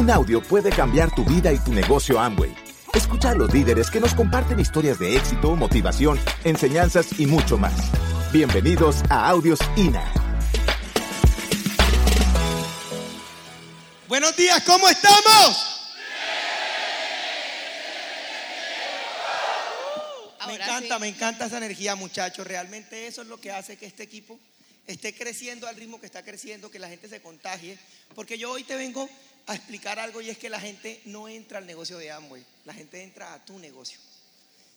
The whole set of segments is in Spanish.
Un audio puede cambiar tu vida y tu negocio Amway. Escucha a los líderes que nos comparten historias de éxito, motivación, enseñanzas y mucho más. Bienvenidos a Audios INA. Buenos días, ¿cómo estamos? Me encanta, me encanta esa energía, muchachos. Realmente eso es lo que hace que este equipo esté creciendo al ritmo que está creciendo, que la gente se contagie. Porque yo hoy te vengo a explicar algo y es que la gente no entra al negocio de Amway, la gente entra a tu negocio.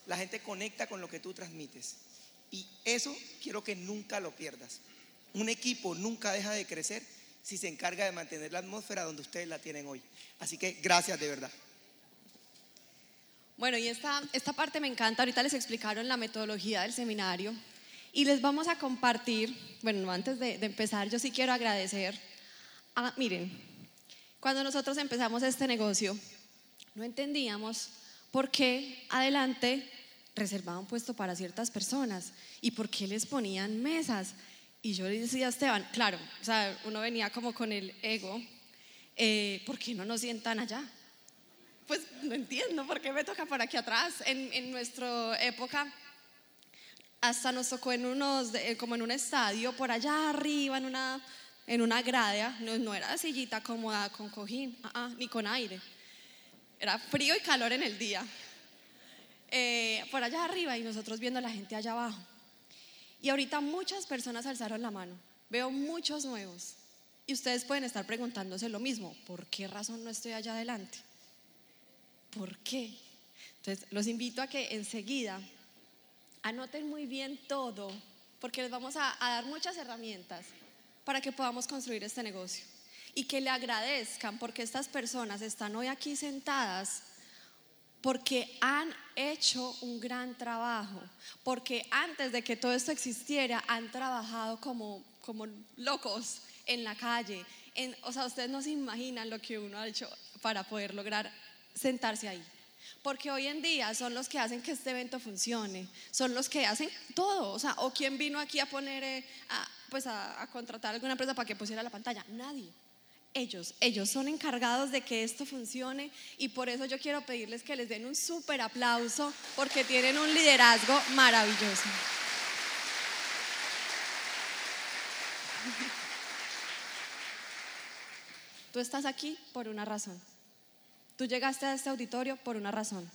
La gente conecta con lo que tú transmites. Y eso quiero que nunca lo pierdas. Un equipo nunca deja de crecer si se encarga de mantener la atmósfera donde ustedes la tienen hoy. Así que gracias de verdad. Bueno, y esta, esta parte me encanta. Ahorita les explicaron la metodología del seminario y les vamos a compartir, bueno, antes de, empezar, yo sí quiero agradecer a, miren, cuando nosotros empezamos este negocio, no entendíamos por qué adelante reservaban puesto para ciertas personas y por qué les ponían mesas. Y yo le decía a Esteban, claro, o sea, uno venía como con el ego, eh, ¿por qué no nos sientan allá? Pues no entiendo por qué me toca por aquí atrás. En, en nuestra época, hasta nos tocó en unos, como en un estadio, por allá arriba, en una, en una grada, no, no era sillita cómoda con cojín, ah, ah, ni con aire. Era frío y calor en el día. Eh, por allá arriba y nosotros viendo a la gente allá abajo. Y ahorita muchas personas alzaron la mano. Veo muchos nuevos. Y ustedes pueden estar preguntándose lo mismo. ¿Por qué razón no estoy allá adelante? ¿Por qué? Entonces, los invito a que enseguida anoten muy bien todo, porque les vamos a, a, dar muchas herramientas para que podamos construir este negocio. Y que le agradezcan porque estas personas están hoy aquí sentadas porque han hecho un gran trabajo, porque antes de que todo esto existiera han trabajado como, como locos en la calle. En, o sea, ustedes no se imaginan lo que uno ha hecho para poder lograr sentarse ahí. Porque hoy en día son los que hacen que este evento funcione, son los que hacen todo. O sea, o quién vino aquí a poner, eh, a, pues a, a contratar alguna empresa para que pusiera la pantalla. Nadie. Ellos, ellos son encargados de que esto funcione y por eso yo quiero pedirles que les den un súper aplauso porque tienen un liderazgo maravilloso. Tú estás aquí por una razón. Tú llegaste a este auditorio por una razón.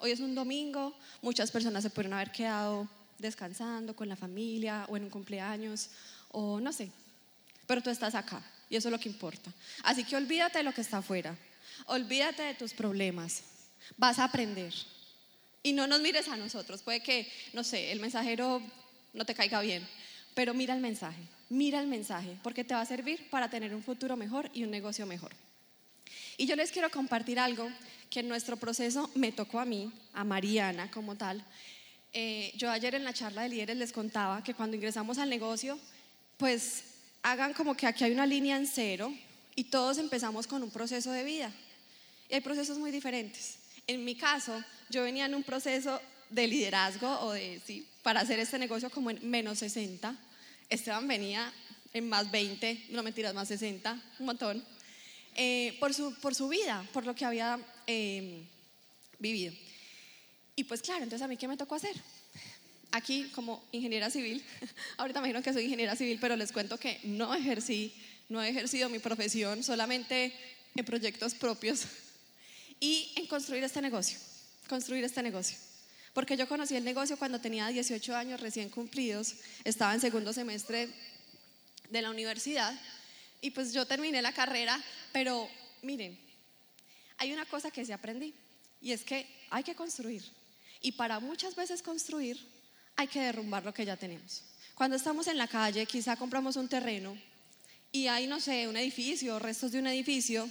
Hoy es un domingo, muchas personas se pueden haber quedado descansando con la familia o en un cumpleaños o no sé, pero tú estás acá y eso es lo que importa. Así que olvídate de lo que está afuera, olvídate de tus problemas, vas a aprender. Y no nos mires a nosotros, puede que, no sé, el mensajero no te caiga bien, pero mira el mensaje, mira el mensaje, porque te va a servir para tener un futuro mejor y un negocio mejor. Y yo les quiero compartir algo que en nuestro proceso me tocó a mí, a Mariana como tal. Eh, yo ayer en la charla de líderes les contaba que cuando ingresamos al negocio, pues hagan como que aquí hay una línea en cero y todos empezamos con un proceso de vida. Y hay procesos muy diferentes. En mi caso, yo venía en un proceso de liderazgo o de, sí, para hacer este negocio como en menos 60. Esteban venía en más 20, no mentiras, más 60, un montón, eh, por, su, por su vida, por lo que había eh, vivido. Y pues claro, entonces a mí, ¿qué me tocó hacer? Aquí como ingeniera civil, ahorita dijeron que soy ingeniera civil, pero les cuento que no ejercí, no he ejercido mi profesión solamente en proyectos propios y en construir este negocio, construir este negocio. Porque yo conocí el negocio cuando tenía 18 años recién cumplidos, estaba en segundo semestre de la universidad y pues yo terminé la carrera, pero miren, hay una cosa que sí aprendí y es que hay que construir. Y para muchas veces construir hay que derrumbar lo que ya tenemos. Cuando estamos en la calle, quizá compramos un terreno y hay, no sé, un edificio, restos de un edificio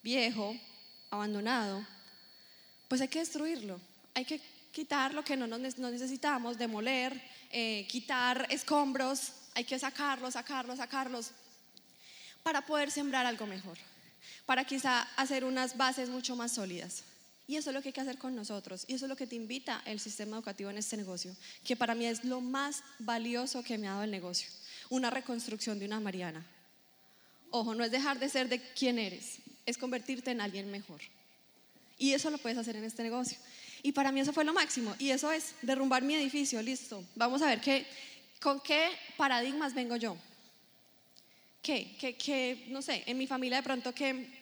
viejo, abandonado, pues hay que destruirlo. Hay que quitar lo que no, necesitamos, demoler, eh, quitar escombros, hay que sacarlos, sacarlos, sacarlos, para poder sembrar algo mejor, para quizá hacer unas bases mucho más sólidas. Y eso es lo que hay que hacer con nosotros. Y eso es lo que te invita el sistema educativo en este negocio, que para mí es lo más valioso que me ha dado el negocio. Una reconstrucción de una Mariana. Ojo, no es dejar de ser de quien eres, es convertirte en alguien mejor. Y eso lo puedes hacer en este negocio. Y para mí eso fue lo máximo. Y eso es derrumbar mi edificio, listo. Vamos a ver qué, con qué paradigmas vengo yo. ¿Qué? ¿Qué, qué, no sé, en mi familia de pronto que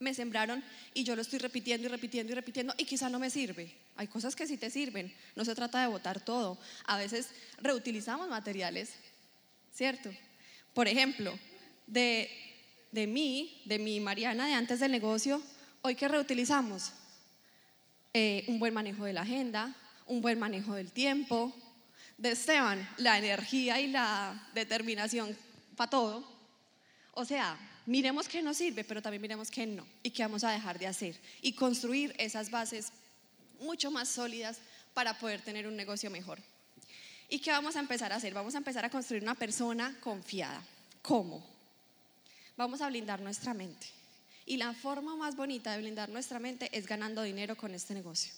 me sembraron y yo lo estoy repitiendo y repitiendo y repitiendo y quizá no me sirve. Hay cosas que sí te sirven, no se trata de botar todo. A veces reutilizamos materiales, ¿cierto? Por ejemplo, de, de mí, de mi Mariana de antes del negocio, hoy que reutilizamos eh, un buen manejo de la agenda, un buen manejo del tiempo, de Esteban, la energía y la determinación para todo. O sea, miremos qué nos sirve, pero también miremos qué no y qué vamos a dejar de hacer y construir esas bases mucho más sólidas para poder tener un negocio mejor. ¿Y qué vamos a empezar a hacer? Vamos a empezar a construir una persona confiada. ¿Cómo? Vamos a blindar nuestra mente. Y la forma más bonita de blindar nuestra mente es ganando dinero con este negocio.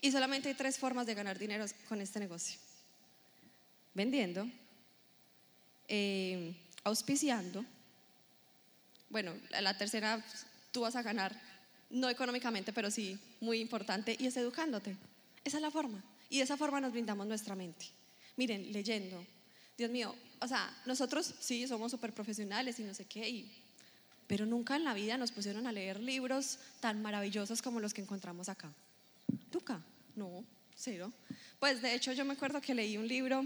Y solamente hay tres formas de ganar dinero con este negocio. Vendiendo, eh, auspiciando. Bueno, la tercera tú vas a ganar, no económicamente, pero sí muy importante, y es educándote. Esa es la forma. Y de esa forma nos brindamos nuestra mente. Miren, leyendo. Dios mío, o sea, nosotros sí somos súper profesionales y no sé qué, y, pero nunca en la vida nos pusieron a leer libros tan maravillosos como los que encontramos acá. ¿Nunca? No, cero. Pues de hecho yo me acuerdo que leí un libro,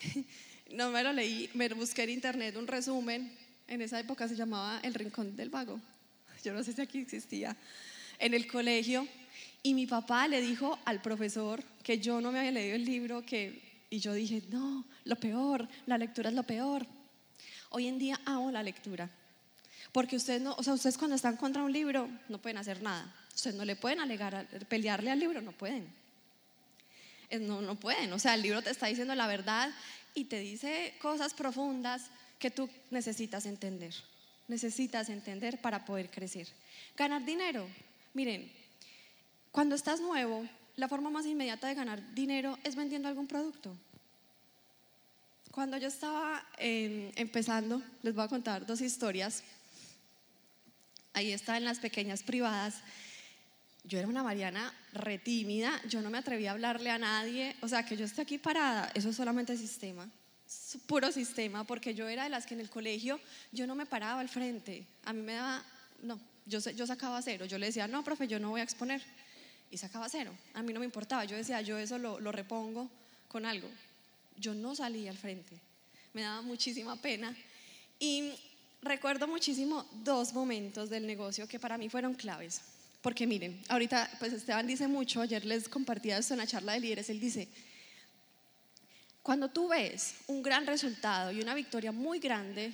no me lo leí, me busqué en internet un resumen, en esa época se llamaba El Rincón del Vago, yo no sé si aquí existía, en el colegio, y mi papá le dijo al profesor que yo no me había leído el libro, que, y yo dije, no, lo peor, la lectura es lo peor. Hoy en día amo la lectura, porque ustedes no, o sea, ustedes cuando están contra un libro no pueden hacer nada. Ustedes no le pueden alegar, pelearle al libro, no pueden. No, no pueden. O sea, el libro te está diciendo la verdad y te dice cosas profundas que tú necesitas entender. Necesitas entender para poder crecer. Ganar dinero. Miren, cuando estás nuevo, la forma más inmediata de ganar dinero es vendiendo algún producto. Cuando yo estaba eh, empezando, les voy a contar dos historias. Ahí está en las pequeñas privadas. Yo era una Mariana retímida, yo no me atrevía a hablarle a nadie. O sea, que yo esté aquí parada, eso es solamente sistema, puro sistema, porque yo era de las que en el colegio yo no me paraba al frente. A mí me daba, no, yo, yo sacaba cero. Yo le decía, no, profe, yo no voy a exponer. Y sacaba cero. A mí no me importaba. Yo decía, yo eso lo, lo repongo con algo. Yo no salía al frente. Me daba muchísima pena. Y recuerdo muchísimo dos momentos del negocio que para mí fueron claves. Porque miren, ahorita pues Esteban dice mucho, ayer les compartía esto en la charla de líderes, él dice, cuando tú ves un gran resultado y una victoria muy grande,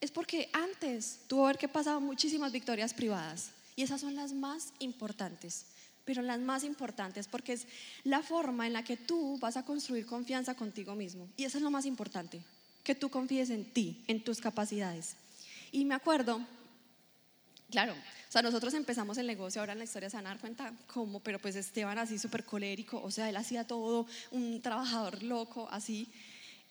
es porque antes tuvo que haber pasado muchísimas victorias privadas. Y esas son las más importantes, pero las más importantes porque es la forma en la que tú vas a construir confianza contigo mismo. Y eso es lo más importante, que tú confíes en ti, en tus capacidades. Y me acuerdo, claro, o sea, nosotros empezamos el negocio, ahora en la historia se van a dar cuenta cómo, pero pues Esteban así súper colérico, o sea, él hacía todo, un trabajador loco, así,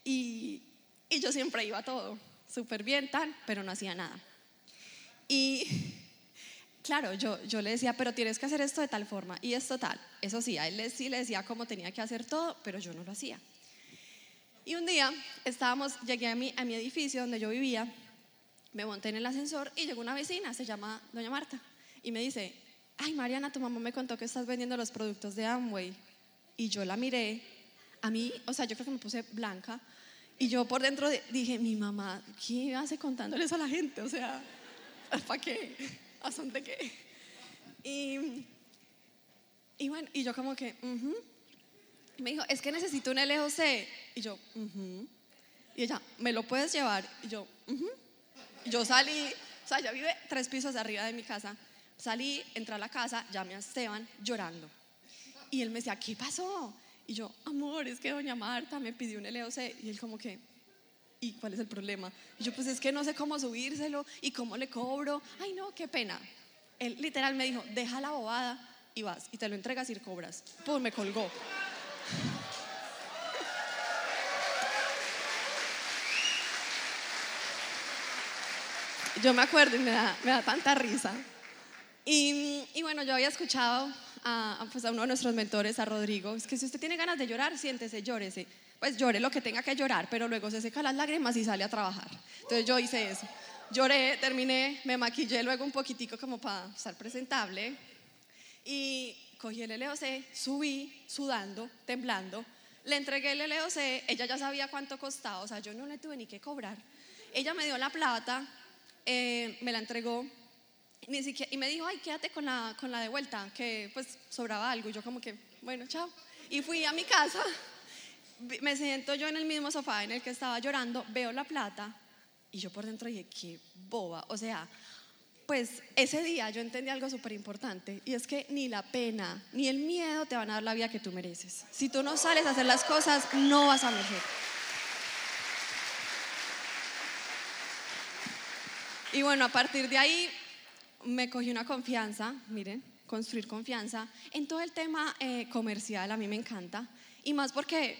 y, y yo siempre iba todo, súper bien, tal, pero no hacía nada. Y claro, yo, yo le decía, pero tienes que hacer esto de tal forma, y esto tal, eso sí, a él sí le decía cómo tenía que hacer todo, pero yo no lo hacía. Y un día estábamos, llegué a mi, a mi edificio donde yo vivía, me monté en el ascensor y llegó una vecina, se llama Doña Marta, y me dice, ay Mariana, tu mamá me contó que estás vendiendo los productos de Amway. Y yo la miré, a mí, o sea, yo creo que me puse blanca, y yo por dentro dije, mi mamá, ¿qué hace contándole eso a la gente? O sea, ¿para qué? ¿A son de qué? Y, y bueno, y yo como que, me dijo, es que necesito un LOC. Y yo, y ella, ¿me lo puedes llevar? Y yo, yo salí, o sea, ella vive tres pisos arriba de mi casa. Salí, entré a la casa, llamé a Esteban llorando. Y él me decía, ¿qué pasó? Y yo, amor, es que doña Marta me pidió un LOC. Y él como que, ¿y cuál es el problema? Y yo, pues es que no sé cómo subírselo y cómo le cobro. Ay, no, qué pena. Él literal me dijo, deja la bobada y vas y te lo entregas y cobras. Pues me colgó. Yo me acuerdo y me da, tanta risa. Y, y bueno, yo había escuchado pues a uno de nuestros mentores, a Rodrigo, es que si usted tiene ganas de llorar, siéntese, llórese. Pues llore lo que tenga que llorar, pero luego se seca las lágrimas y sale a trabajar. Entonces yo hice eso. Lloré, terminé, me maquillé luego un poquitico como para estar presentable. Y cogí el LOC, subí sudando, temblando, le entregué el LOC, ella ya sabía cuánto costaba, o sea, yo no le tuve ni que cobrar. Ella me dio la plata, eh, me la entregó, ni siquiera, y me dijo, ay, quédate con la, con la de vuelta, que pues sobraba algo. Y yo como que, bueno, chao. Y fui a mi casa, me siento yo en el mismo sofá en el que estaba llorando, veo la plata, y yo por dentro dije, qué boba, o sea, pues ese día yo entendí algo súper importante y es que ni la pena ni el miedo te van a dar la vida que tú mereces. Si tú no sales a hacer las cosas, no vas a merecer. Y bueno, a partir de ahí me cogí una confianza, miren, construir confianza en todo el tema eh, comercial, a mí me encanta. Y más porque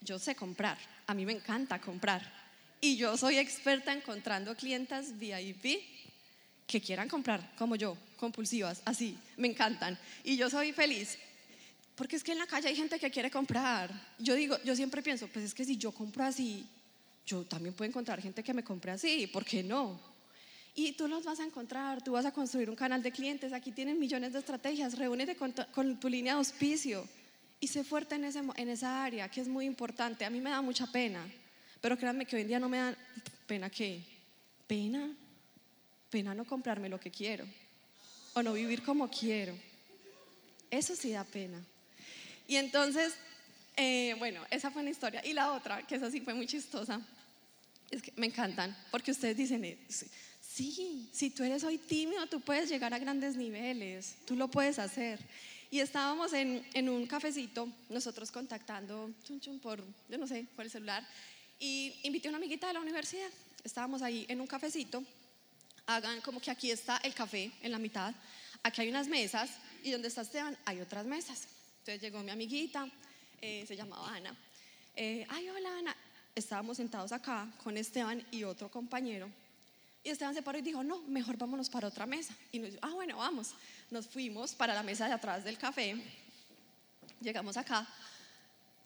yo sé comprar, a mí me encanta comprar. Y yo soy experta encontrando clientas VIP que quieran comprar, como yo, compulsivas, así, me encantan. Y yo soy feliz. Porque es que en la calle hay gente que quiere comprar. Yo digo, yo siempre pienso, pues es que si yo compro así, yo también puedo encontrar gente que me compre así, ¿por qué no? Y tú los vas a encontrar, tú vas a construir un canal de clientes, aquí tienen millones de estrategias, reúnete con tu, línea de auspicio y sé fuerte en esa área, que es muy importante. A mí me da mucha pena, pero créanme que hoy en día no me da pena qué, pena, pena no comprarme lo que quiero o no vivir como quiero. Eso sí da pena. Y entonces, eh, bueno, esa fue una historia. Y la otra, que esa sí fue muy chistosa, es que me encantan, porque ustedes dicen, eh, sí, si tú eres hoy tímido, tú puedes llegar a grandes niveles, tú lo puedes hacer. Y estábamos en, en un cafecito, nosotros contactando por, yo no sé, por el celular, y invité a una amiguita de la universidad. Estábamos ahí en un cafecito, hagan como que aquí está el café en la mitad, aquí hay unas mesas, y donde está Esteban hay otras mesas. Entonces llegó mi amiguita, eh, se llamaba Ana. Eh, Ay, hola Ana. Estábamos sentados acá con Esteban y otro compañero. Y Esteban se paró y dijo, no, mejor vámonos para otra mesa. Y nos dijo, ah, bueno, vamos. Nos fuimos para la mesa de atrás del café. Llegamos acá.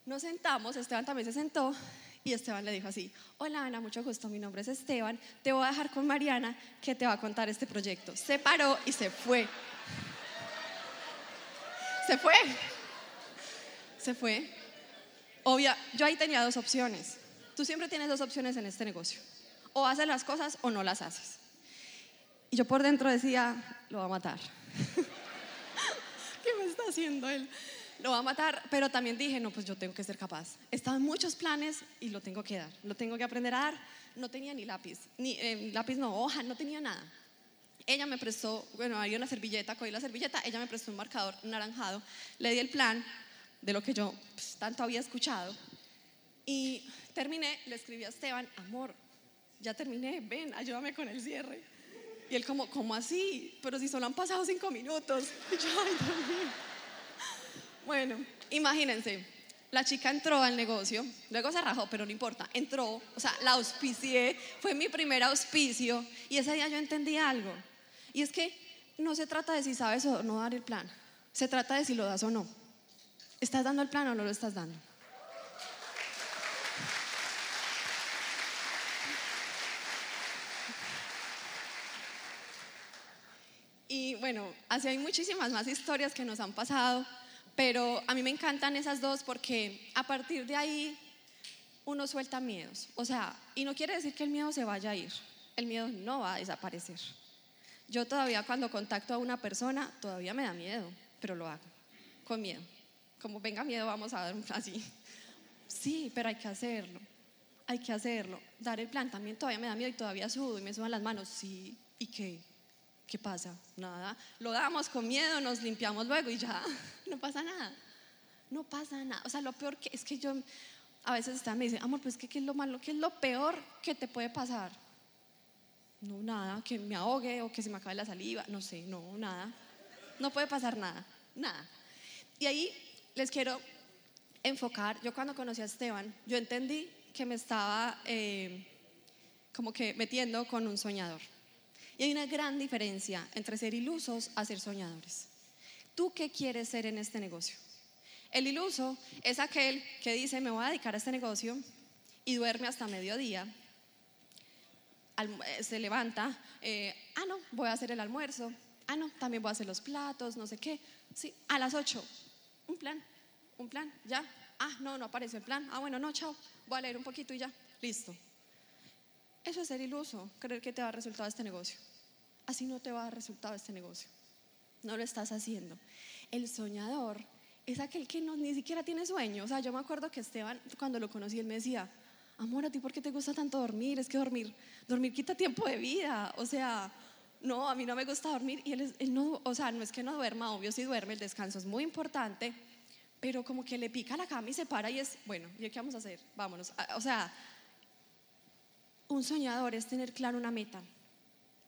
Nos sentamos, Esteban también se sentó. Y Esteban le dijo así, hola Ana, mucho gusto, mi nombre es Esteban. Te voy a dejar con Mariana que te va a contar este proyecto. Se paró y se fue. Se fue. Se fue. Obvia, yo ahí tenía dos opciones. Tú siempre tienes dos opciones en este negocio. O haces las cosas o no las haces. Y yo por dentro decía, lo va a matar. ¿Qué me está haciendo él? Lo va a matar, pero también dije, no, pues yo tengo que ser capaz. Estaba en muchos planes y lo tengo que dar. Lo tengo que aprender a dar. No tenía ni lápiz, ni eh, lápiz no, hoja, no tenía nada. Ella me prestó, bueno, había una servilleta, cogí la servilleta, ella me prestó un marcador naranjado, le di el plan de lo que yo pues, tanto había escuchado y terminé, le escribí a Esteban, amor, ya terminé, ven, ayúdame con el cierre. Y él como, ¿cómo así? Pero si solo han pasado cinco minutos. Y yo, ay, Dios mío. Bueno, imagínense, la chica entró al negocio, luego se rajó, pero no importa, entró, o sea, la auspicié, fue mi primer auspicio y ese día yo entendí algo. Y es que no se trata de si sabes o no dar el plan, se trata de si lo das o no. ¿Estás dando el plan o no lo estás dando? Y bueno, así hay muchísimas más historias que nos han pasado, pero a mí me encantan esas dos porque a partir de ahí uno suelta miedos. O sea, y no quiere decir que el miedo se vaya a ir, el miedo no va a desaparecer. Yo todavía cuando contacto a una persona, todavía me da miedo, pero lo hago, con miedo. Como venga miedo, vamos a dar así. Sí, pero hay que hacerlo, hay que hacerlo. Dar el plan también todavía me da miedo y todavía sudo y me sudan las manos. Sí, ¿y qué? ¿Qué pasa? Nada. Lo damos con miedo, nos limpiamos luego y ya, no pasa nada. No pasa nada. O sea, lo peor que es que yo a veces está, me dice, amor, pues ¿qué, ¿qué es lo malo? ¿Qué es lo peor que te puede pasar? No, nada, que me ahogue o que se me acabe la saliva, no sé, no, nada. No puede pasar nada, nada. Y ahí les quiero enfocar, yo cuando conocí a Esteban, yo entendí que me estaba eh, como que metiendo con un soñador. Y hay una gran diferencia entre ser ilusos a ser soñadores. ¿Tú qué quieres ser en este negocio? El iluso es aquel que dice, me voy a dedicar a este negocio y duerme hasta mediodía. Eh, se levanta, eh, ah, no, voy a hacer el almuerzo, ah, no, también voy a hacer los platos, no sé qué. Sí, a las 8, un plan, un plan, ya. Ah, no, no apareció el plan. Ah, bueno, no, chao, voy a leer un poquito y ya, listo. Eso es ser iluso, creer que te va a resultado este negocio. Así no te va a dar resultado este negocio. No lo estás haciendo. El soñador es aquel que no, ni siquiera tiene sueño. O sea, yo me acuerdo que Esteban, cuando lo conocí, él me decía, amor, ¿a ti por qué te gusta tanto dormir? Es que dormir, dormir quita tiempo de vida. O sea, no, a mí no me gusta dormir. Y él, él no, o sea, no es que no duerma, obvio sí duerme, el descanso es muy importante, pero como que le pica la cama y se para y es, bueno, ¿y qué vamos a hacer? Vámonos. O sea, un soñador es tener claro una meta.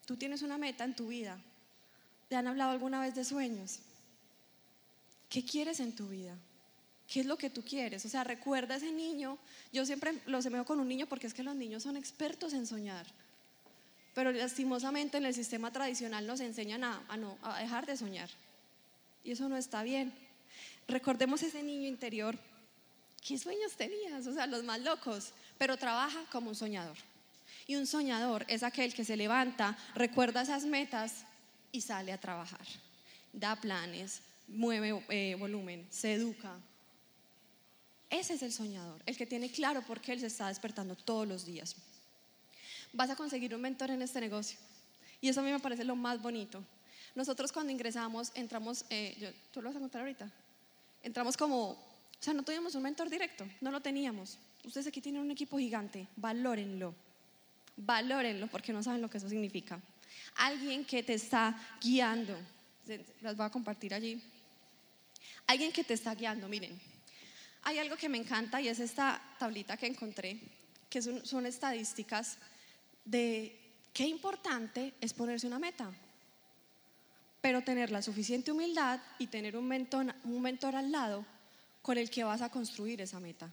Tú tienes una meta en tu vida. ¿Te han hablado alguna vez de sueños? ¿Qué quieres en tu vida? ¿Qué es lo que tú quieres? O sea, recuerda a ese niño. Yo siempre lo semeo con un niño porque es que los niños son expertos en soñar. Pero lastimosamente en el sistema tradicional nos enseñan a, no, a dejar de soñar. Y eso no está bien. Recordemos ese niño interior. ¿Qué sueños tenías? O sea, los más locos. Pero trabaja como un soñador. Y un soñador es aquel que se levanta, recuerda esas metas y sale a trabajar. Da planes, mueve eh, volumen, se educa. Ese es el soñador, el que tiene claro por qué él se está despertando todos los días. Vas a conseguir un mentor en este negocio. Y eso a mí me parece lo más bonito. Nosotros cuando ingresamos, entramos, eh, ¿tú lo vas a contar ahorita? Entramos como, o sea, no teníamos un mentor directo, no lo teníamos. Ustedes aquí tienen un equipo gigante, valórenlo, valórenlo porque no saben lo que eso significa. Alguien que te está guiando, las voy a compartir allí. Alguien que te está guiando, miren, hay algo que me encanta y es esta tablita que encontré, que son, son estadísticas de qué importante es ponerse una meta, pero tener la suficiente humildad y tener un mentor, un mentor al lado con el que vas a construir esa meta.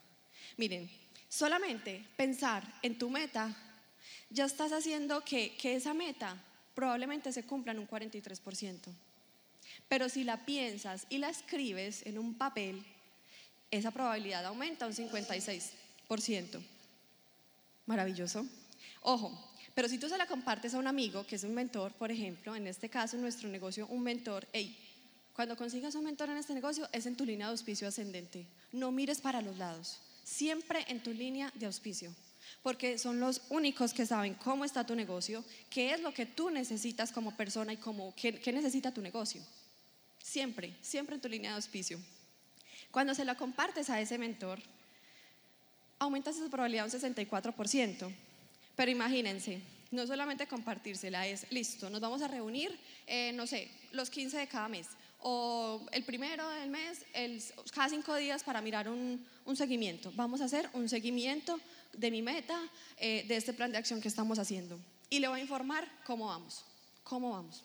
Miren, solamente pensar en tu meta, ya estás haciendo que, que esa meta probablemente se cumpla en un 43%. Pero si la piensas y la escribes en un papel, esa probabilidad aumenta un 56%. Maravilloso. Ojo, pero si tú se la compartes a un amigo que es un mentor, por ejemplo, en este caso en nuestro negocio, un mentor, hey, cuando consigas un mentor en este negocio es en tu línea de auspicio ascendente. No mires para los lados, siempre en tu línea de auspicio, porque son los únicos que saben cómo está tu negocio, qué es lo que tú necesitas como persona y cómo, qué, qué necesita tu negocio. Siempre, siempre en tu línea de auspicio. Cuando se la compartes a ese mentor, aumentas esa probabilidad un 64%. Pero imagínense, no solamente compartírsela, es listo, nos vamos a reunir, eh, no sé, los 15 de cada mes o el primero del mes, el, cada cinco días para mirar un, un, seguimiento. Vamos a hacer un seguimiento de mi meta, eh, de este plan de acción que estamos haciendo. Y le voy a informar cómo vamos, cómo vamos.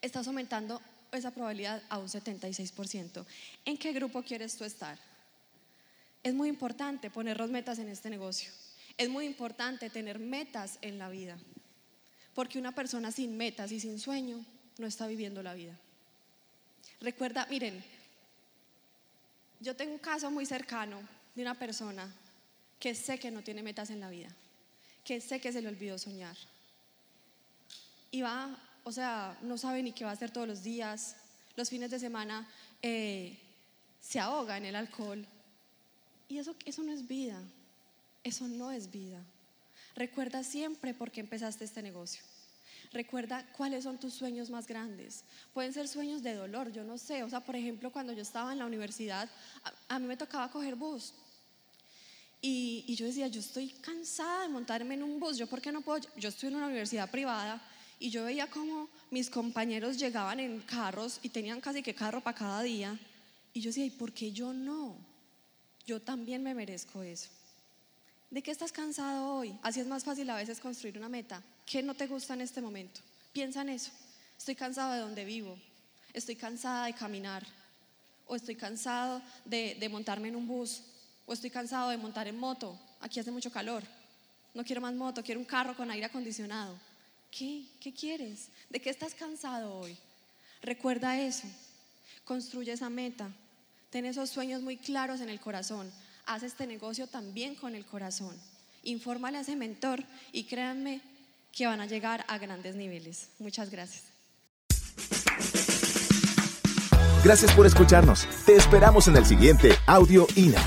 Estás aumentando esa probabilidad a un 76%. ¿En qué grupo quieres tú estar? Es muy importante ponernos metas en este negocio. Es muy importante tener metas en la vida. Porque una persona sin metas y sin sueño no está viviendo la vida. Recuerda, miren, yo tengo un caso muy cercano de una persona que sé que no tiene metas en la vida, que sé que se le olvidó soñar. Y va o sea, no sabe ni qué va a hacer todos los días. Los fines de semana eh, se ahoga en el alcohol. Y eso, eso no es vida. Eso no es vida. Recuerda siempre por qué empezaste este negocio. Recuerda cuáles son tus sueños más grandes. Pueden ser sueños de dolor, yo no sé. O sea, por ejemplo, cuando yo estaba en la universidad, a, mí me tocaba coger bus. Y, yo decía, yo estoy cansada de montarme en un bus. ¿Yo por qué no puedo? Yo estoy en una universidad privada y yo veía como mis compañeros llegaban en carros y tenían casi que carro para cada día. Y yo decía, ¿y por qué yo no? Yo también me merezco eso. ¿De qué estás cansado hoy? Así es más fácil a veces construir una meta. ¿Qué no te gusta en este momento? Piensa en eso. Estoy cansado de donde vivo. Estoy cansada de caminar. O estoy cansado de, de montarme en un bus. O estoy cansado de montar en moto. Aquí hace mucho calor. No quiero más moto, quiero un carro con aire acondicionado. ¿Qué? ¿Qué quieres? ¿De qué estás cansado hoy? Recuerda eso. Construye esa meta. Ten esos sueños muy claros en el corazón. Haz este negocio también con el corazón. Infórmale a ese mentor y créanme que van a llegar a grandes niveles. Muchas gracias. Gracias por escucharnos. Te esperamos en el siguiente Audio INA.